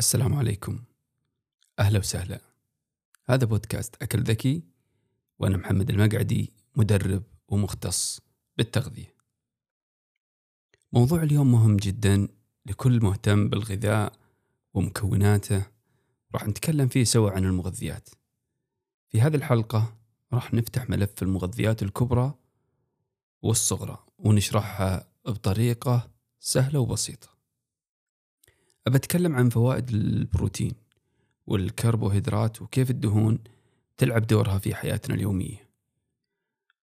السلام عليكم. أهلا وسهلا. هذا بودكاست أكل ذكي وأنا محمد المقعدي مدرب ومختص بالتغذية. موضوع اليوم مهم جدا لكل مهتم بالغذاء ومكوناته. راح نتكلم فيه سوا عن المغذيات. في هذه الحلقة راح نفتح ملف المغذيات الكبرى والصغرى ونشرحها بطريقة سهلة وبسيطة. أبتكلم عن فوائد البروتين والكربوهيدرات وكيف الدهون تلعب دورها في حياتنا اليومية.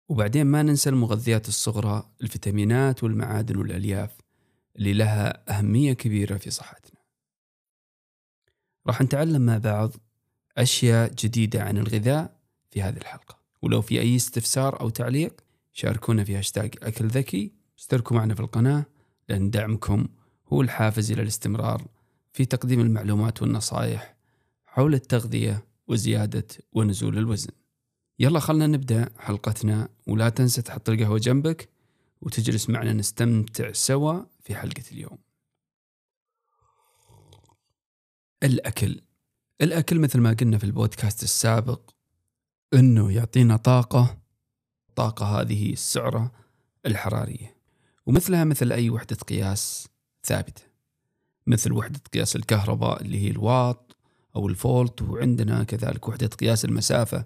وبعدين ما ننسى المغذيات الصغرى الفيتامينات والمعادن والألياف اللي لها أهمية كبيرة في صحتنا. راح نتعلم مع بعض أشياء جديدة عن الغذاء في هذه الحلقة. ولو في أي استفسار أو تعليق شاركونا في هاشتاج أكل ذكي. اشتركوا معنا في القناة لأن دعمكم هو الحافز إلى الاستمرار في تقديم المعلومات والنصائح حول التغذية وزيادة ونزول الوزن. يلا خلنا نبدأ حلقتنا ولا تنسى تحط القهوة جنبك وتجلس معنا نستمتع سوا في حلقة اليوم. الأكل. الأكل مثل ما قلنا في البودكاست السابق أنه يعطينا طاقة الطاقة هذه السعرة الحرارية ومثلها مثل أي وحدة قياس ثابتة مثل وحدة قياس الكهرباء اللي هي الواط أو الفولت وعندنا كذلك وحدة قياس المسافة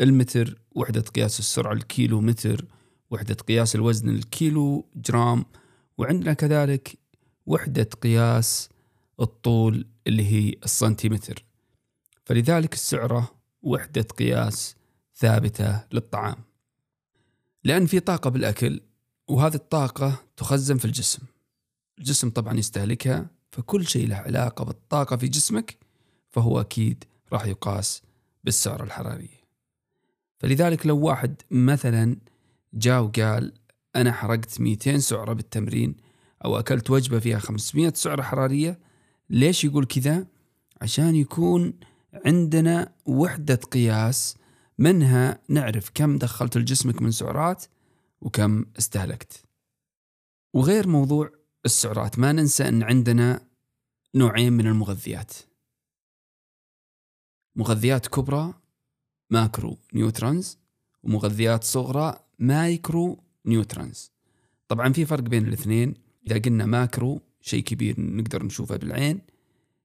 المتر وحدة قياس السرعة الكيلو متر وحدة قياس الوزن الكيلو جرام وعندنا كذلك وحدة قياس الطول اللي هي السنتيمتر. فلذلك السعرة وحدة قياس ثابتة للطعام. لأن في طاقة بالأكل وهذه الطاقة تخزن في الجسم. الجسم طبعا يستهلكها فكل شيء له علاقة بالطاقة في جسمك فهو أكيد راح يقاس بالسعرة الحرارية فلذلك لو واحد مثلا جاء وقال أنا حرقت 200 سعرة بالتمرين أو أكلت وجبة فيها 500 سعرة حرارية ليش يقول كذا؟ عشان يكون عندنا وحدة قياس منها نعرف كم دخلت لجسمك من سعرات وكم استهلكت وغير موضوع السعرات. ما ننسى أن عندنا نوعين من المغذيات. مغذيات كبرى macronutrients ومغذيات صغرى micronutrients. طبعا في فرق بين الاثنين. إذا قلنا macro شيء كبير نقدر نشوفه بالعين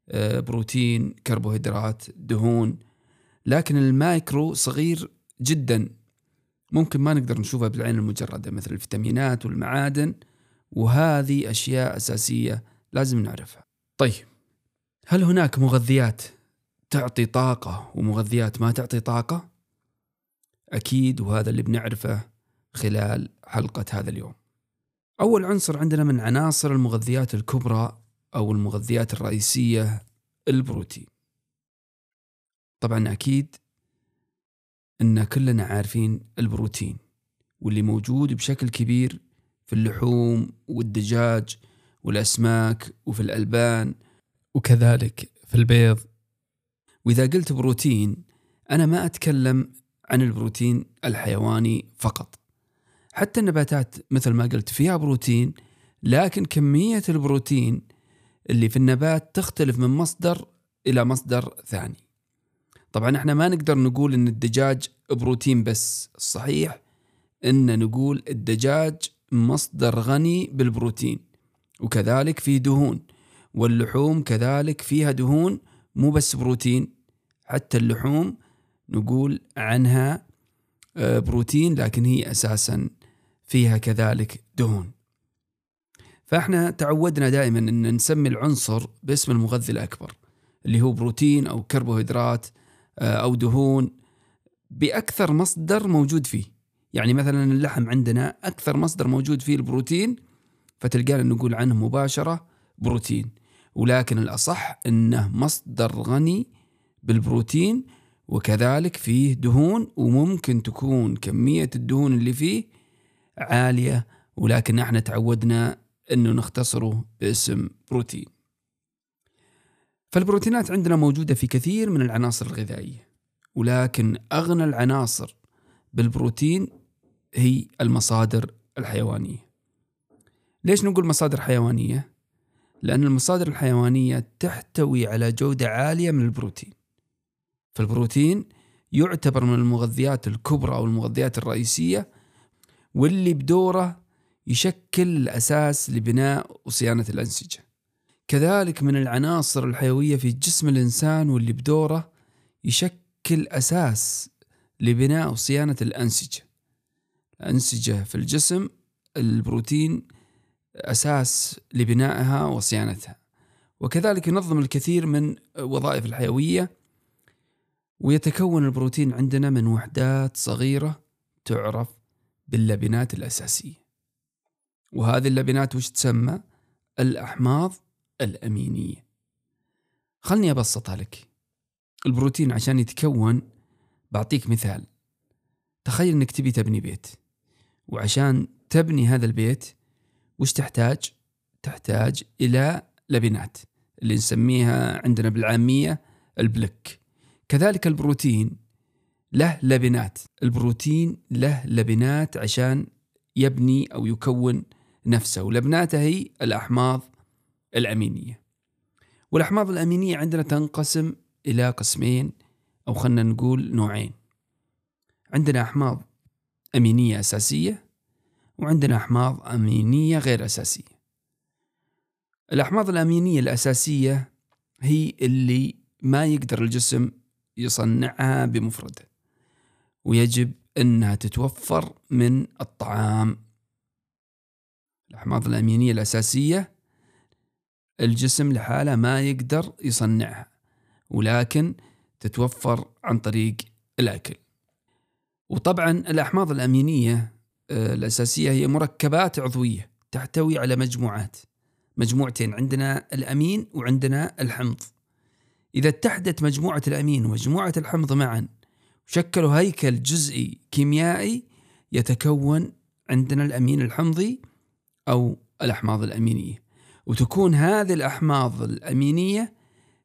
آه، بروتين كربوهيدرات دهون. لكن المايكرو صغير جدا. ممكن ما نقدر نشوفها بالعين المجردة مثل الفيتامينات والمعادن. وهذه أشياء أساسية لازم نعرفها. طيب هل هناك مغذيات تعطي طاقة ومغذيات ما تعطي طاقة؟ أكيد وهذا اللي بنعرفه خلال حلقة هذا اليوم. أول عنصر عندنا من عناصر المغذيات الكبرى أو المغذيات الرئيسية البروتين. طبعا أكيد أن كلنا عارفين البروتين واللي موجود بشكل كبير في اللحوم والدجاج والأسماك وفي الألبان. وكذلك في البيض. وإذا قلت بروتين أنا ما أتكلم عن البروتين الحيواني فقط. حتى النباتات مثل ما قلت فيها بروتين لكن كمية البروتين اللي في النبات تختلف من مصدر إلى مصدر ثاني. طبعا إحنا ما نقدر نقول إن الدجاج بروتين بس الصحيح إن نقول الدجاج مصدر غني بالبروتين وكذلك فيه دهون واللحوم كذلك فيها دهون مو بس بروتين حتى اللحوم نقول عنها آه، بروتين لكن هي أساسا فيها كذلك دهون. فإحنا تعودنا دائما إن نسمي العنصر باسم المغذي الأكبر اللي هو بروتين أو كربوهيدرات آه، أو دهون بأكثر مصدر موجود فيه. يعني مثلا اللحم عندنا أكثر مصدر موجود فيه البروتين فتلقانا نقول عنه مباشرة بروتين ولكن الأصح إنه مصدر غني بالبروتين وكذلك فيه دهون وممكن تكون كمية الدهون اللي فيه عالية ولكن إحنا تعودنا إنه نختصره باسم بروتين. فالبروتينات عندنا موجودة في كثير من العناصر الغذائية ولكن أغنى العناصر بالبروتين هي المصادر الحيوانية. ليش نقول مصادر حيوانية؟ لأن المصادر الحيوانية تحتوي على جودة عالية من البروتين فالبروتين يعتبر من المغذيات الكبرى أو المغذيات الرئيسية واللي بدوره يشكل الأساس لبناء وصيانة الأنسجة كذلك من العناصر الحيوية في جسم الإنسان واللي بدوره يشكل أساس لبناء وصيانة الأنسجة الأنسجة في الجسم البروتين أساس لبنائها وصيانتها. وكذلك ينظم الكثير من وظائف الحيوية ويتكون البروتين عندنا من وحدات صغيرة تعرف باللبنات الأساسية. وهذه اللبنات وش تسمى؟ الأحماض الأمينية. خلني أبسطها لك. البروتين عشان يتكون بعطيك مثال. تخيل إنك تبي تبني بيت. وعشان تبني هذا البيت وش تحتاج؟ تحتاج إلى لبنات اللي نسميها عندنا بالعامية البلك. كذلك البروتين له لبنات البروتين له لبنات عشان يبني أو يكون نفسه ولبناته هي الأحماض الأمينية. والأحماض الأمينية عندنا تنقسم إلى قسمين أو خلنا نقول نوعين. عندنا أحماض أمينية أساسية وعندنا أحماض أمينية غير أساسية. الأحماض الأمينية الأساسية هي اللي ما يقدر الجسم يصنعها بمفرده ويجب أنها تتوفر من الطعام. الأحماض الأمينية الأساسية الجسم لحاله ما يقدر يصنعها ولكن تتوفر عن طريق الأكل. وطبعا الأحماض الأمينية آه، الأساسية هي مركبات عضوية تحتوي على مجموعات مجموعتين عندنا الأمين وعندنا الحمض. إذا اتحدت مجموعة الأمين ومجموعة الحمض معا وشكلوا هيكل جزئي كيميائي يتكون عندنا الأمين الحمضي أو الأحماض الأمينية. وتكون هذه الأحماض الأمينية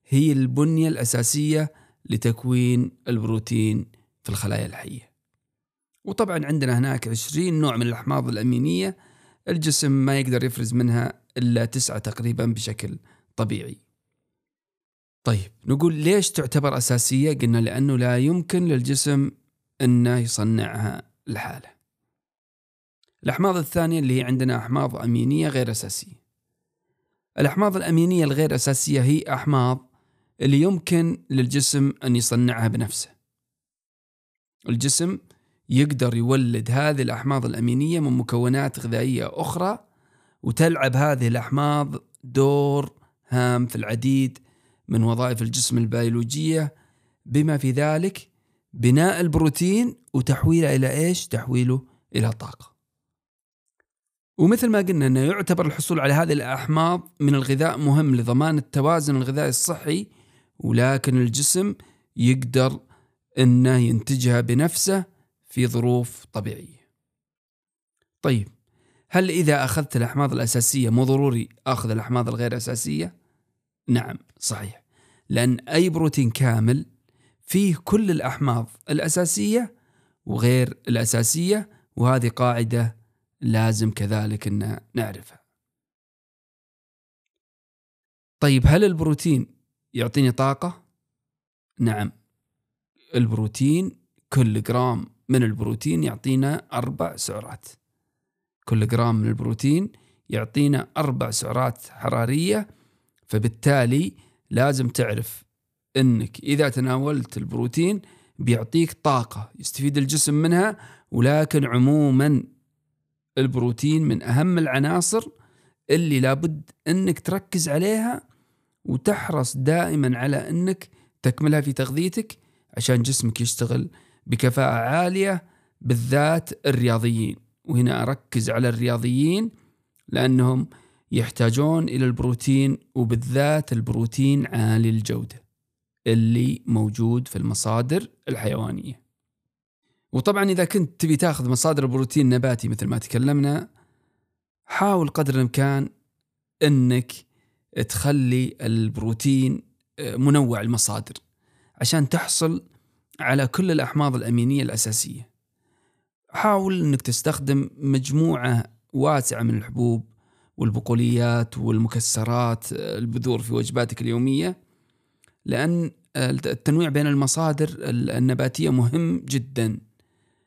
هي البنية الأساسية لتكوين البروتين في الخلايا الحية. وطبعا عندنا هناك 20 نوع من الأحماض الأمينية الجسم ما يقدر يفرز منها إلا تسعة تقريبا بشكل طبيعي. طيب نقول ليش تعتبر أساسية؟ قلنا لأنه لا يمكن للجسم أنه يصنعها لحاله. الأحماض الثانية اللي هي عندنا أحماض أمينية غير أساسية. الأحماض الأمينية الغير أساسية هي أحماض اللي يمكن للجسم أن يصنعها بنفسه. الجسم يقدر يولد هذه الأحماض الأمينية من مكونات غذائية أخرى وتلعب هذه الأحماض دور هام في العديد من وظائف الجسم البيولوجية بما في ذلك بناء البروتين وتحويله إلى إيش؟ تحويله إلى طاقة ومثل ما قلنا أنه يعتبر الحصول على هذه الأحماض من الغذاء مهم لضمان التوازن الغذائي الصحي ولكن الجسم يقدر أنه ينتجها بنفسه في ظروف طبيعية طيب هل إذا أخذت الأحماض الأساسية مو ضروري أخذ الأحماض الغير أساسية؟ نعم صحيح لأن أي بروتين كامل فيه كل الأحماض الأساسية وغير الأساسية وهذه قاعدة لازم كذلك أن نعرفها طيب هل البروتين يعطيني طاقة؟ نعم البروتين كل جرام من البروتين يعطينا أربع سعرات. كل جرام من البروتين يعطينا أربع سعرات حرارية فبالتالي لازم تعرف أنك إذا تناولت البروتين بيعطيك طاقة يستفيد الجسم منها ولكن عموما البروتين من أهم العناصر اللي لابد أنك تركز عليها وتحرص دائما على أنك تكملها في تغذيتك عشان جسمك يشتغل بكفاءة عالية بالذات الرياضيين. وهنا أركز على الرياضيين لأنهم يحتاجون إلى البروتين وبالذات البروتين عالي الجودة اللي موجود في المصادر الحيوانية. وطبعا إذا كنت تبي تأخذ مصادر بروتين نباتي مثل ما تكلمنا حاول قدر الإمكان أنك تخلي البروتين آه، منوع المصادر عشان تحصل على كل الأحماض الأمينية الأساسية. حاول أنك تستخدم مجموعة واسعة من الحبوب والبقوليات والمكسرات البذور في وجباتك اليومية لأن التنويع بين المصادر النباتية مهم جدا.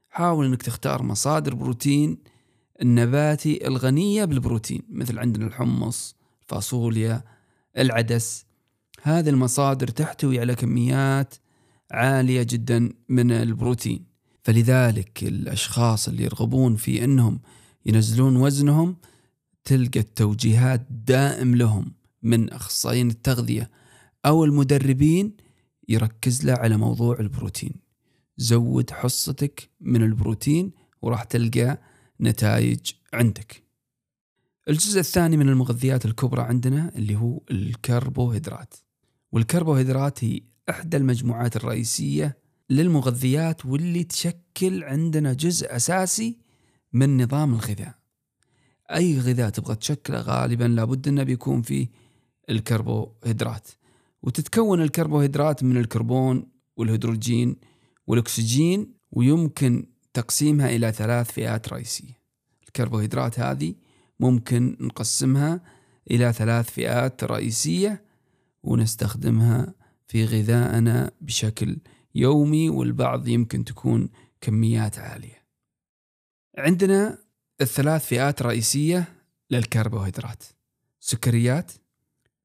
حاول أنك تختار مصادر بروتين النباتي الغنية بالبروتين مثل عندنا الحمص الفاصوليا العدس. هذه المصادر تحتوي على كميات عالية جدا من البروتين. فلذلك الأشخاص اللي يرغبون في أنهم ينزلون وزنهم تلقى التوجيهات دائم لهم من أخصائيين التغذية أو المدربين يركز له على موضوع البروتين. زود حصتك من البروتين وراح تلقى نتائج عندك. الجزء الثاني من المغذيات الكبرى عندنا اللي هو الكربوهيدرات. والكربوهيدرات هي إحدى المجموعات الرئيسية للمغذيات واللي تشكل عندنا جزء أساسي من نظام الغذاء. أي غذاء تبغى تشكله غالبا لابد أنه بيكون فيه الكربوهيدرات. وتتكون الكربوهيدرات من الكربون والهيدروجين والأكسجين ويمكن تقسيمها إلى ثلاث فئات رئيسية. الكربوهيدرات هذه ممكن نقسمها إلى ثلاث فئات رئيسية ونستخدمها في غذائنا بشكل يومي والبعض يمكن تكون كميات عالية. عندنا الثلاث فئات رئيسية للكربوهيدرات سكريات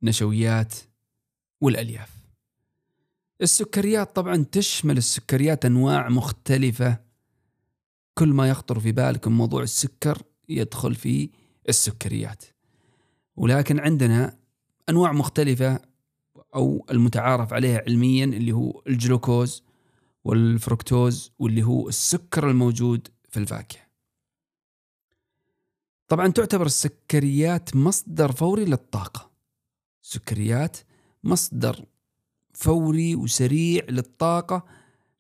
نشويات والألياف. السكريات طبعا تشمل السكريات أنواع مختلفة. كل ما يخطر في بالك من موضوع السكر يدخل في السكريات. ولكن عندنا أنواع مختلفة أو المتعارف عليها علميا اللي هو الجلوكوز والفركتوز واللي هو السكر الموجود في الفاكهة. طبعا تعتبر السكريات مصدر فوري للطاقة. السكريات مصدر فوري وسريع للطاقة.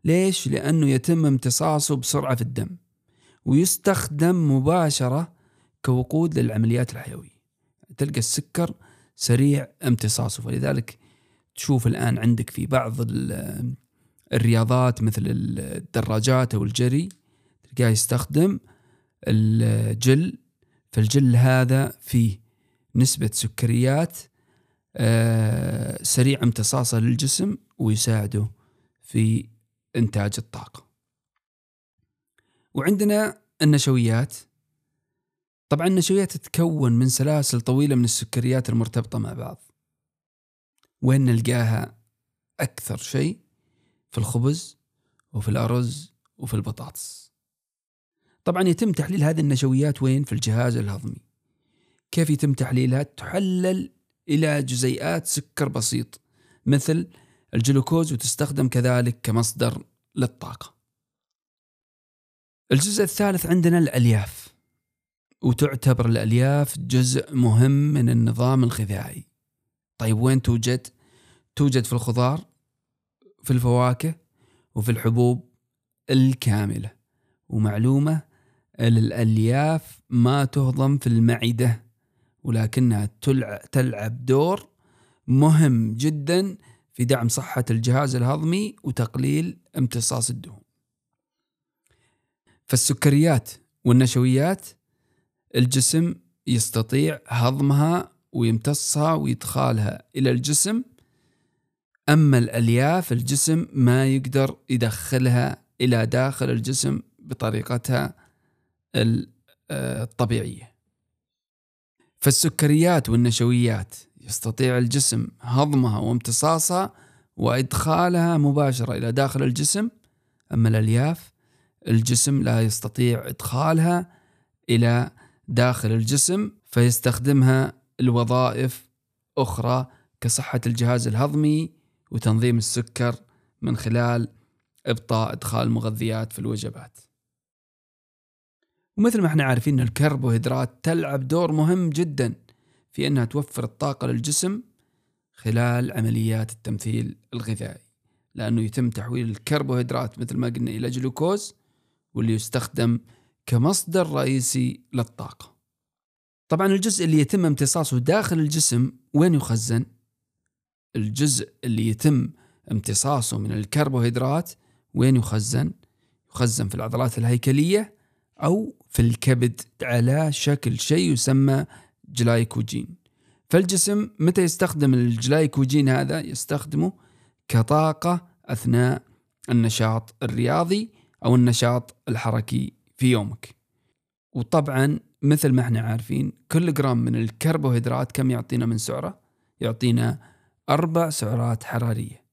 ليش؟ لأنه يتم امتصاصه بسرعة في الدم ويستخدم مباشرة كوقود للعمليات الحيوية. تلقى السكر سريع امتصاصه فلذلك تشوف الآن عندك في بعض الرياضات مثل الدراجات أو الجري تلقاه يستخدم الجل. فالجل هذا فيه نسبة سكريات آه، سريع امتصاصها للجسم ويساعده في إنتاج الطاقة. وعندنا النشويات. طبعا النشويات تتكون من سلاسل طويلة من السكريات المرتبطة مع بعض. وين نلقاها أكثر شيء؟ في الخبز وفي الأرز وفي البطاطس. طبعا يتم تحليل هذه النشويات وين؟ في الجهاز الهضمي. كيف يتم تحليلها؟ تحلل إلى جزيئات سكر بسيط مثل الجلوكوز وتستخدم كذلك كمصدر للطاقة. الجزء الثالث عندنا الألياف وتعتبر الألياف جزء مهم من النظام الغذائي. طيب وين توجد؟ توجد في الخضار في الفواكه وفي الحبوب الكاملة ومعلومة الألياف ما تهضم في المعدة ولكنها تلعب دور مهم جدا في دعم صحة الجهاز الهضمي وتقليل امتصاص الدهون فالسكريات والنشويات الجسم يستطيع هضمها ويمتصها ويدخالها إلى الجسم. أما الألياف الجسم ما يقدر يدخلها إلى داخل الجسم بطريقتها الطبيعية. فالسكريات والنشويات يستطيع الجسم هضمها وامتصاصها وإدخالها مباشرة إلى داخل الجسم. أما الألياف الجسم لا يستطيع إدخالها إلى داخل الجسم فيستخدمها الوظائف أخرى كصحة الجهاز الهضمي وتنظيم السكر من خلال إبطاء إدخال المغذيات في الوجبات. ومثل ما إحنا عارفين الكربوهيدرات تلعب دور مهم جدا في أنها توفر الطاقة للجسم خلال عمليات التمثيل الغذائي لأنه يتم تحويل الكربوهيدرات مثل ما قلنا إلى جلوكوز واللي يستخدم كمصدر رئيسي للطاقة. طبعا الجزء اللي يتم امتصاصه داخل الجسم وين يخزن؟ الجزء اللي يتم امتصاصه من الكربوهيدرات وين يخزن؟ يخزن في العضلات الهيكلية أو في الكبد على شكل شيء يسمى جلايكوجين فالجسم متى يستخدم الجلايكوجين هذا يستخدمه كطاقة أثناء النشاط الرياضي أو النشاط الحركي في يومك وطبعا مثل ما إحنا عارفين كل جرام من الكربوهيدرات كم يعطينا من سعرة؟ يعطينا أربع سعرات حرارية.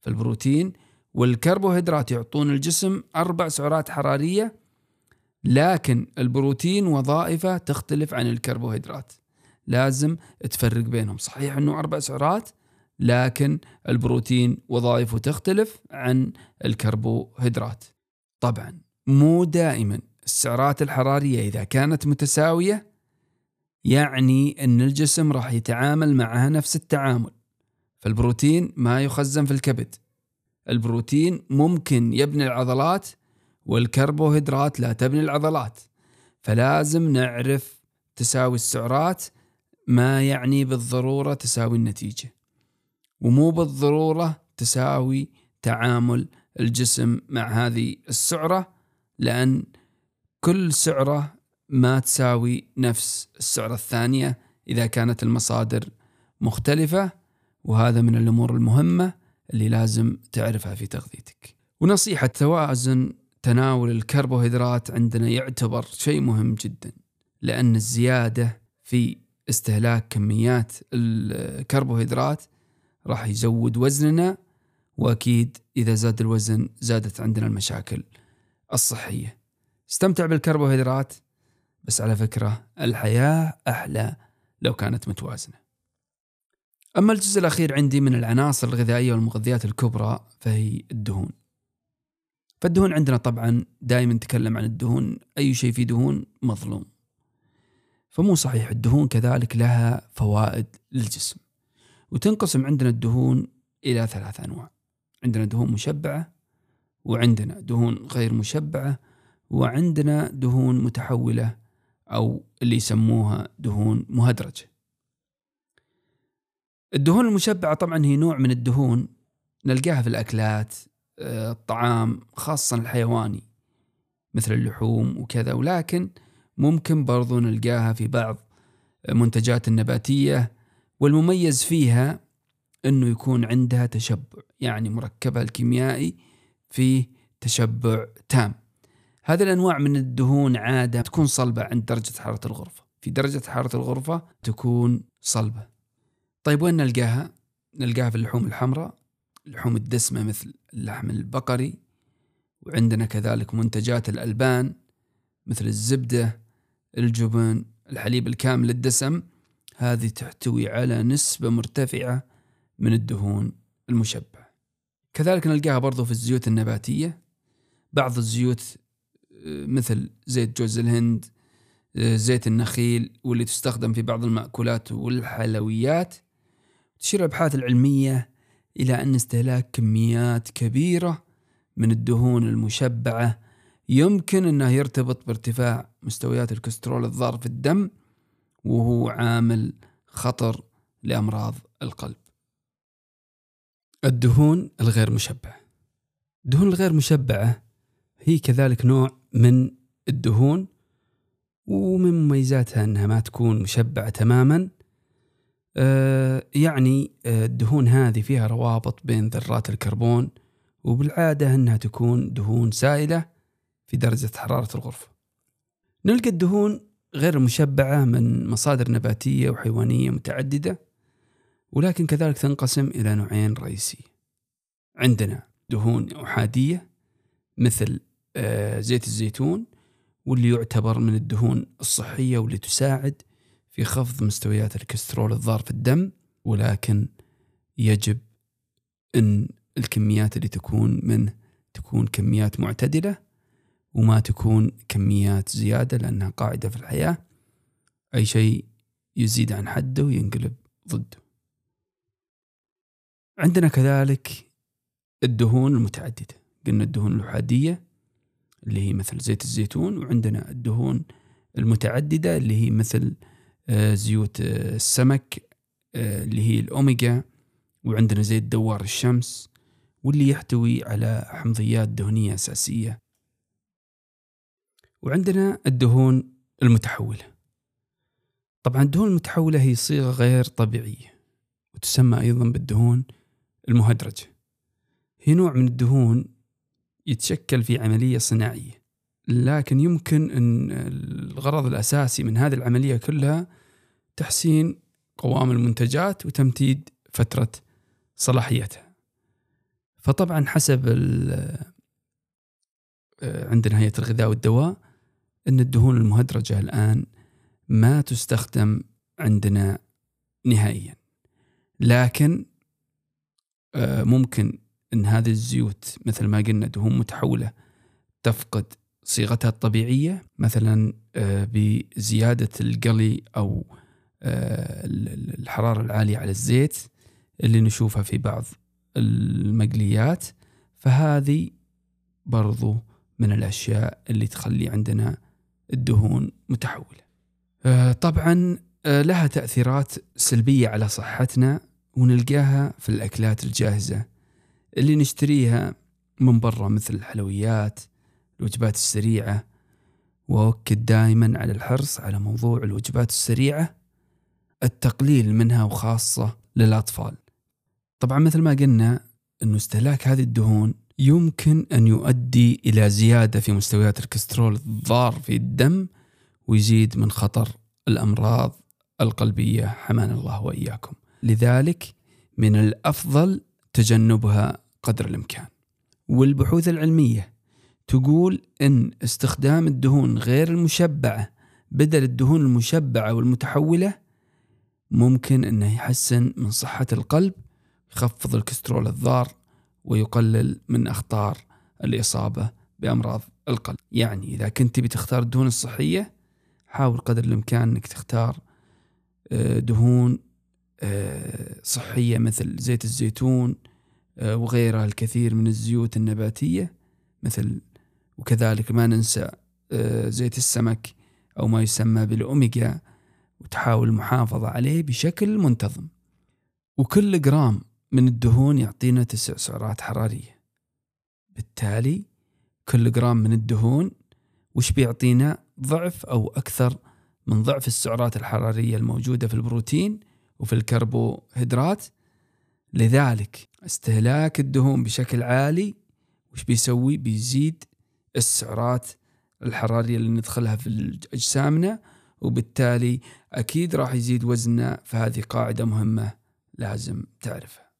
فالبروتين والكربوهيدرات يعطون الجسم أربع سعرات حرارية لكن البروتين وظائفه تختلف عن الكربوهيدرات. لازم تفرق بينهم. صحيح أنه أربع سعرات لكن البروتين وظائفه تختلف عن الكربوهيدرات. طبعا مو دائما السعرات الحرارية إذا كانت متساوية يعني أن الجسم راح يتعامل معها نفس التعامل. فالبروتين ما يخزن في الكبد. البروتين ممكن يبني العضلات والكربوهيدرات لا تبني العضلات. فلازم نعرف تساوي السعرات ما يعني بالضرورة تساوي النتيجة. ومو بالضرورة تساوي تعامل الجسم مع هذه السعرة لأن كل سعرة ما تساوي نفس السعرة الثانية إذا كانت المصادر مختلفة وهذا من الأمور المهمة اللي لازم تعرفها في تغذيتك ونصيحة توازن تناول الكربوهيدرات عندنا يعتبر شيء مهم جدا لأن الزيادة في استهلاك كميات الكربوهيدرات راح يزود وزننا وأكيد إذا زاد الوزن زادت عندنا المشاكل الصحية. استمتع بالكربوهيدرات بس على فكرة الحياة أحلى لو كانت متوازنة. أما الجزء الأخير عندي من العناصر الغذائية والمغذيات الكبرى فهي الدهون. فالدهون عندنا طبعا دائما نتكلم عن الدهون أي شيء فيه دهون مظلوم. فمو صحيح الدهون كذلك لها فوائد للجسم. وتنقسم عندنا الدهون إلى ثلاث أنواع عندنا دهون مشبعة وعندنا دهون غير مشبعة وعندنا دهون متحولة أو اللي يسموها دهون مهدرجة. الدهون المشبعة طبعا هي نوع من الدهون نلقاها في الأكلات آه، الطعام خاصة الحيواني مثل اللحوم وكذا. ولكن ممكن برضو نلقاها في بعض منتجات النباتية والمميز فيها إنه يكون عندها تشبع يعني مركبها الكيميائي فيه تشبع تام. هذه الأنواع من الدهون عادة تكون صلبة عند درجة حرارة الغرفة. في درجة حرارة الغرفة تكون صلبة. طيب وين نلقاها؟ نلقاها في اللحوم الحمراء اللحوم الدسمة مثل اللحم البقري وعندنا كذلك منتجات الألبان مثل الزبدة الجبن الحليب الكامل الدسم. هذه تحتوي على نسبة مرتفعة من الدهون المشبعة. كذلك نلقاها برضو في الزيوت النباتية. بعض الزيوت مثل زيت جوز الهند آه، زيت النخيل واللي تستخدم في بعض المأكولات والحلويات. تشير الأبحاث العلمية إلى أن استهلاك كميات كبيرة من الدهون المشبعة يمكن أنه يرتبط بارتفاع مستويات الكوليسترول الضار في الدم وهو عامل خطر لأمراض القلب. الدهون الغير مشبعة. الدهون الغير مشبعة هي كذلك نوع من الدهون ومن مميزاتها أنها ما تكون مشبعة تماما. آه، يعني آه، الدهون هذه فيها روابط بين ذرات الكربون وبالعادة أنها تكون دهون سائلة في درجة حرارة الغرفة. نلقى الدهون غير مشبعة من مصادر نباتية وحيوانية متعددة ولكن كذلك تنقسم إلى نوعين رئيسية عندنا دهون أحادية مثل زيت الزيتون واللي يعتبر من الدهون الصحية واللي تساعد في خفض مستويات الكسترول الضار في الدم ولكن يجب أن الكميات اللي تكون منه تكون كميات معتدلة وما تكون كميات زيادة لأنها قاعدة في الحياة. أي شيء يزيد عن حده ينقلب ضده. عندنا كذلك الدهون المتعددة. قلنا الدهون الأحادية اللي هي مثل زيت الزيتون وعندنا الدهون المتعددة اللي هي مثل آه، زيوت آه، السمك آه، اللي هي الأوميجا وعندنا زيت دوار الشمس واللي يحتوي على حمضيات دهنية أساسية. وعندنا الدهون المتحولة. طبعا الدهون المتحولة هي صيغة غير طبيعية وتسمى أيضا بالدهون المهدرجة. هي نوع من الدهون يتشكل في عملية صناعية. لكن يمكن أن الغرض الأساسي من هذه العملية كلها تحسين قوام المنتجات وتمديد فترة صلاحيتها. فطبعا حسب عندنا هيئة الغذاء والدواء أن الدهون المهدرجة الآن ما تستخدم عندنا نهائيا. لكن آه، ممكن إن هذه الزيوت مثل ما قلنا دهون متحولة تفقد صيغتها الطبيعية مثلا آه، بزيادة القلي أو آه، الحرارة العالية على الزيت اللي نشوفها في بعض المقليات فهذه برضو من الأشياء اللي تخلي عندنا الدهون متحولة. طبعا لها تأثيرات سلبية على صحتنا ونلقاها في الأكلات الجاهزة اللي نشتريها من برا مثل الحلويات الوجبات السريعة. وأؤكد دائما على الحرص على موضوع الوجبات السريعة التقليل منها وخاصة للأطفال. طبعا مثل ما قلنا أنه استهلاك هذه الدهون يمكن أن يؤدي إلى زيادة في مستويات الكسترول الضار في الدم ويزيد من خطر الأمراض القلبية. حمانا الله وإياكم. لذلك من الأفضل تجنبها قدر الإمكان. والبحوث العلمية تقول إن استخدام الدهون غير المشبعة بدل الدهون المشبعة والمتحولة ممكن إنه يحسن من صحة القلب يخفض الكسترول الضار ويقلل من أخطار الإصابة بأمراض القلب. يعني إذا كنت بتختار الدهون الصحية حاول قدر الإمكان إنك تختار آه، دهون آه، صحية مثل زيت الزيتون وغيرها الكثير من الزيوت النباتية مثل وكذلك ما ننسى آه، زيت السمك أو ما يسمى بالأوميجا وتحاول المحافظة عليه بشكل منتظم. وكل جرام من الدهون يعطينا تسع سعرات حرارية. بالتالي كل جرام من الدهون وش بيعطينا ضعف أو أكثر من ضعف السعرات الحرارية الموجودة في البروتين وفي الكربوهيدرات؟ لذلك استهلاك الدهون بشكل عالي وش بيسوي؟ بيزيد السعرات الحرارية اللي ندخلها في أجسامنا وبالتالي أكيد راح يزيد وزننا فهذه قاعدة مهمة لازم تعرفها.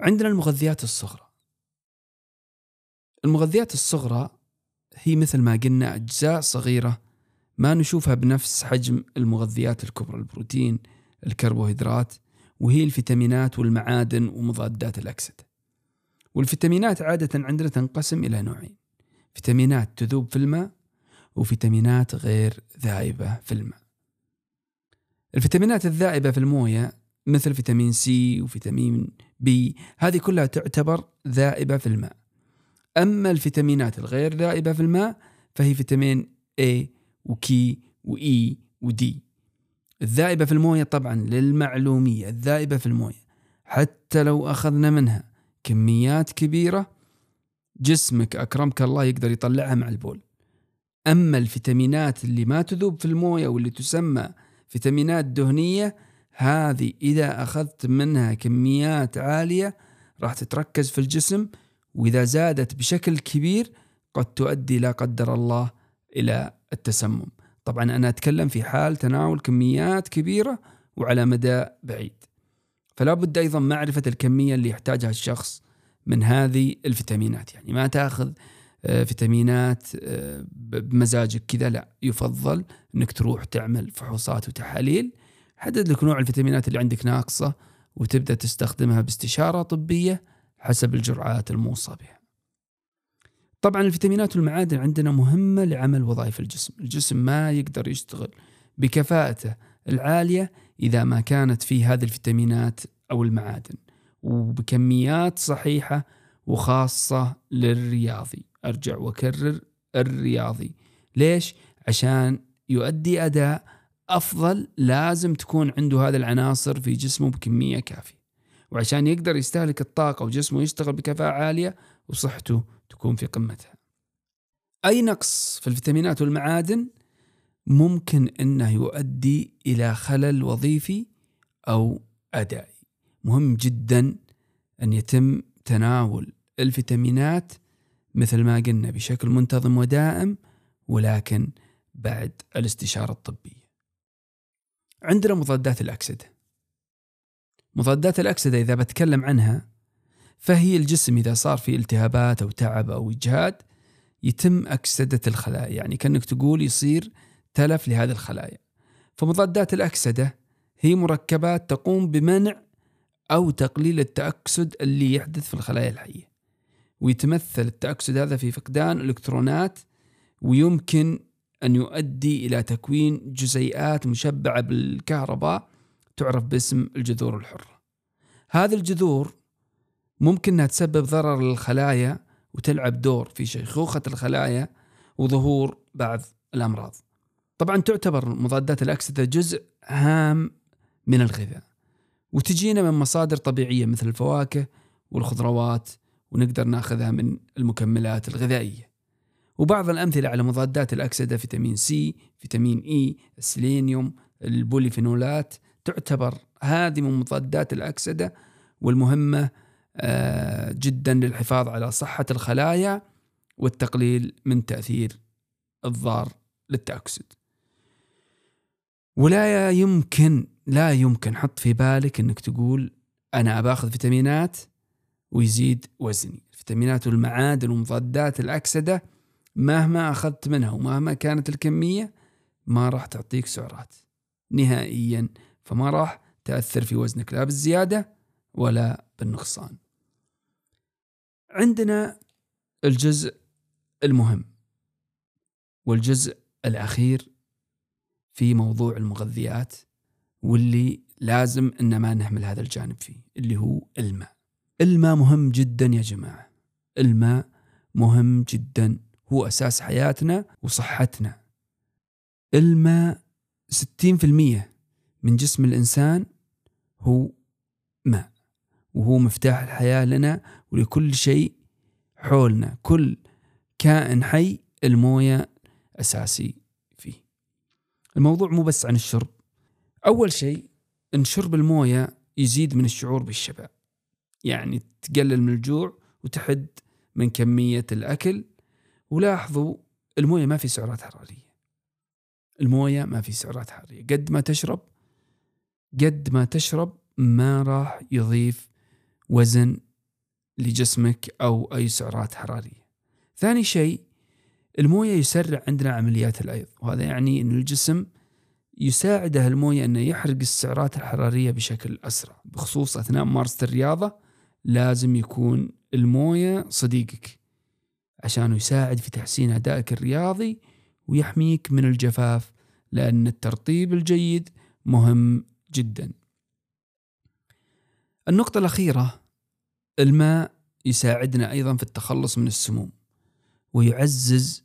عندنا المغذيات الصغرى. المغذيات الصغرى هي مثل ما قلنا أجزاء صغيرة ما نشوفها بنفس حجم المغذيات الكبرى البروتين الكربوهيدرات. وهي الفيتامينات والمعادن ومضادات الأكسدة والفيتامينات عادة عندنا تنقسم إلى نوعين. فيتامينات تذوب في الماء وفيتامينات غير ذائبة في الماء. الفيتامينات الذائبة في الموية مثل فيتامين C وفيتامين B هذه كلها تعتبر ذائبة في الماء. أما الفيتامينات الغير ذائبة في الماء فهي فيتامين A وكي وإي ودي. الذائبة في الموية طبعا للمعلومية الذائبة في الموية. حتى لو أخذنا منها كميات كبيرة جسمك أكرمك الله يقدر يطلعها مع البول. أما الفيتامينات اللي ما تذوب في الموية واللي تسمى فيتامينات دهنية هذه إذا أخذت منها كميات عالية راح تتركز في الجسم وإذا زادت بشكل كبير قد تؤدي لا قدر الله إلى التسمم. طبعا أنا أتكلم في حال تناول كميات كبيرة وعلى مدى بعيد. فلا بد أيضا معرفة الكمية اللي يحتاجها الشخص من هذه الفيتامينات. يعني ما تأخذ آه، فيتامينات آه، بمزاجك كذا لا. يفضل إنك تروح تعمل فحوصات وتحاليل حدد لك نوع الفيتامينات اللي عندك ناقصة وتبدأ تستخدمها باستشارة طبية حسب الجرعات الموصى بها طبعا الفيتامينات والمعادن عندنا مهمة لعمل وظائف الجسم. الجسم ما يقدر يشتغل بكفاءته العالية إذا ما كانت فيه هذه الفيتامينات أو المعادن وبكميات صحيحة وخاصة للرياضي. أرجع وأكرر الرياضي. ليش؟ عشان يؤدي أداء أفضل لازم تكون عنده هذه العناصر في جسمه بكمية كافية. وعشان يقدر يستهلك الطاقة وجسمه يشتغل بكفاءة عالية وصحته تكون في قمتها. أي نقص في الفيتامينات والمعادن ممكن إنه يؤدي إلى خلل وظيفي أو ادائي مهم جدا أن يتم تناول الفيتامينات مثل ما قلنا بشكل منتظم ودائم ولكن بعد الاستشارة الطبية. عندنا مضادات الأكسدة. مضادات الأكسدة إذا بتكلم عنها فهي الجسم إذا صار فيه التهابات أو تعب أو إجهاد يتم أكسدة الخلايا. يعني كأنك تقول يصير تلف لهذه الخلايا. فمضادات الأكسدة هي مركبات تقوم بمنع أو تقليل التأكسد اللي يحدث في الخلايا الحية. ويتمثل التأكسد هذا في فقدان الكترونات ويمكن أن يؤدي إلى تكوين جزيئات مشبعة بالكهرباء تعرف باسم الجذور الحرة. هذه الجذور ممكن أنها تسبب ضرر للخلايا وتلعب دور في شيخوخة الخلايا وظهور بعض الأمراض. طبعا تعتبر مضادات الأكسدة جزء هام من الغذاء وتجينا من مصادر طبيعية مثل الفواكه والخضروات ونقدر ناخذها من المكملات الغذائية. وبعض الأمثلة على مضادات الأكسدة فيتامين سي، فيتامين إي، السيلينيوم، البوليفينولات تعتبر هذه من مضادات الأكسدة والمهمة آه، جدا للحفاظ على صحة الخلايا والتقليل من تأثير الضار للتأكسد ولا يمكن لا يمكن حط في بالك إنك تقول أنا باخذ فيتامينات ويزيد وزني. الفيتامينات والمعادن ومضادات الأكسدة مهما أخذت منها ومهما كانت الكمية ما راح تعطيك سعرات نهائيا فما راح تأثر في وزنك لا بالزيادة ولا بالنقصان. عندنا الجزء المهم والجزء الأخير في موضوع المغذيات واللي لازم إن ما نهمل هذا الجانب فيه اللي هو الماء. الماء مهم جدا يا جماعة. الماء مهم جدا هو أساس حياتنا وصحتنا. الماء 60% من جسم الإنسان هو ماء. وهو مفتاح الحياة لنا ولكل شيء حولنا. كل كائن حي الموية أساسي فيه. الموضوع مو بس عن الشرب. أول شيء أن شرب الموية يزيد من الشعور بالشبع. يعني تقلل من الجوع وتحد من كمية الأكل. ولاحظوا الموية ما في سعرات حرارية. الموية ما في سعرات حرارية. قد ما تشرب قد ما تشرب ما راح يضيف وزن لجسمك أو أي سعرات حرارية. ثاني شيء الموية يسرع عندنا عمليات الأيض وهذا يعني أن الجسم يساعده الموية أنه يحرق السعرات الحرارية بشكل أسرع بخصوص أثناء ممارسة الرياضة لازم يكون الموية صديقك عشان يساعد في تحسين أدائك الرياضي ويحميك من الجفاف لأن الترطيب الجيد مهم جدا. النقطة الأخيرة الماء يساعدنا أيضا في التخلص من السموم ويعزز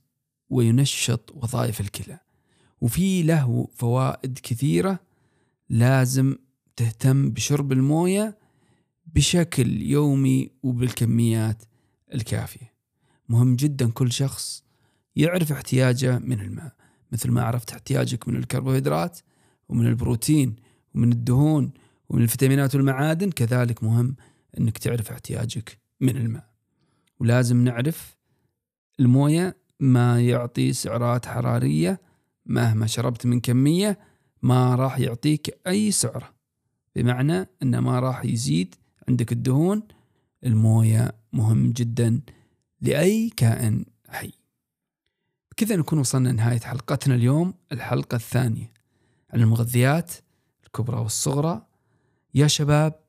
وينشط وظائف الكلى. وفي له فوائد كثيرة لازم تهتم بشرب الموية بشكل يومي وبالكميات الكافية. مهم جدا كل شخص يعرف احتياجه من الماء. مثل ما عرفت احتياجك من الكربوهيدرات ومن البروتين ومن الدهون ومن الفيتامينات والمعادن كذلك مهم إنك تعرف احتياجك من الماء. ولازم نعرف الموية ما يعطي سعرات حرارية مهما شربت من كمية ما راح يعطيك أي سعرة. بمعنى إنه ما راح يزيد عندك الدهون. الموية مهم جدا لأي كائن حي. بكذا نكون وصلنا لنهاية حلقتنا اليوم الحلقة الثانية. عن المغذيات الكبرى والصغرى يا شباب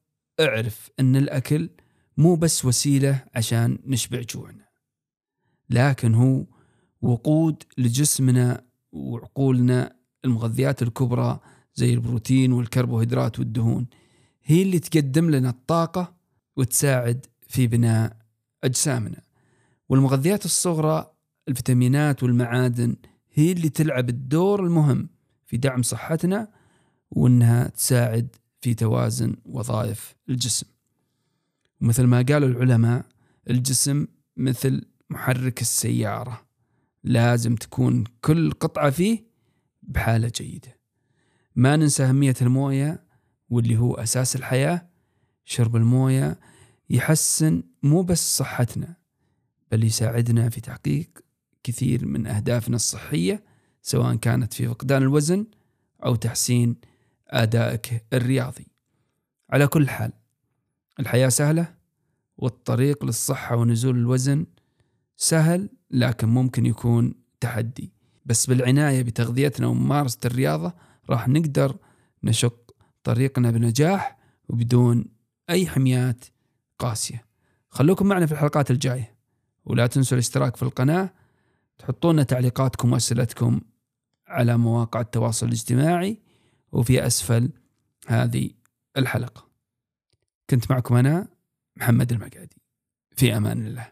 اعرف إن الأكل مو بس وسيلة عشان نشبع جوعنا لكن هو وقود لجسمنا وعقولنا المغذيات الكبرى زي البروتين والكربوهيدرات والدهون. هي اللي تقدم لنا الطاقة وتساعد في بناء أجسامنا. والمغذيات الصغرى الفيتامينات والمعادن هي اللي تلعب الدور المهم في دعم صحتنا وإنها تساعد في توازن وظائف الجسم. ومثل ما قالوا العلماء الجسم مثل محرك السيارة. لازم تكون كل قطعة فيه بحالة جيدة. ما ننسى أهمية الموية واللي هو أساس الحياة. شرب الموية يحسن مو بس صحتنا بل يساعدنا في تحقيق كثير من أهدافنا الصحية سواء كانت في فقدان الوزن أو تحسين أدائك الرياضي. على كل حال الحياة سهلة والطريق للصحة ونزول الوزن سهل لكن ممكن يكون تحدي. بس بالعناية بتغذيتنا وممارسة الرياضة راح نقدر نشق طريقنا بنجاح وبدون أي حميات قاسية. خلوكم معنا في الحلقات الجاية ولا تنسوا الاشتراك في القناة. تحطوا لنا تعليقاتكم وأسئلتكم على مواقع التواصل الاجتماعي. وفي أسفل هذه الحلقة. كنت معكم أنا محمد المقعدي. في أمان الله.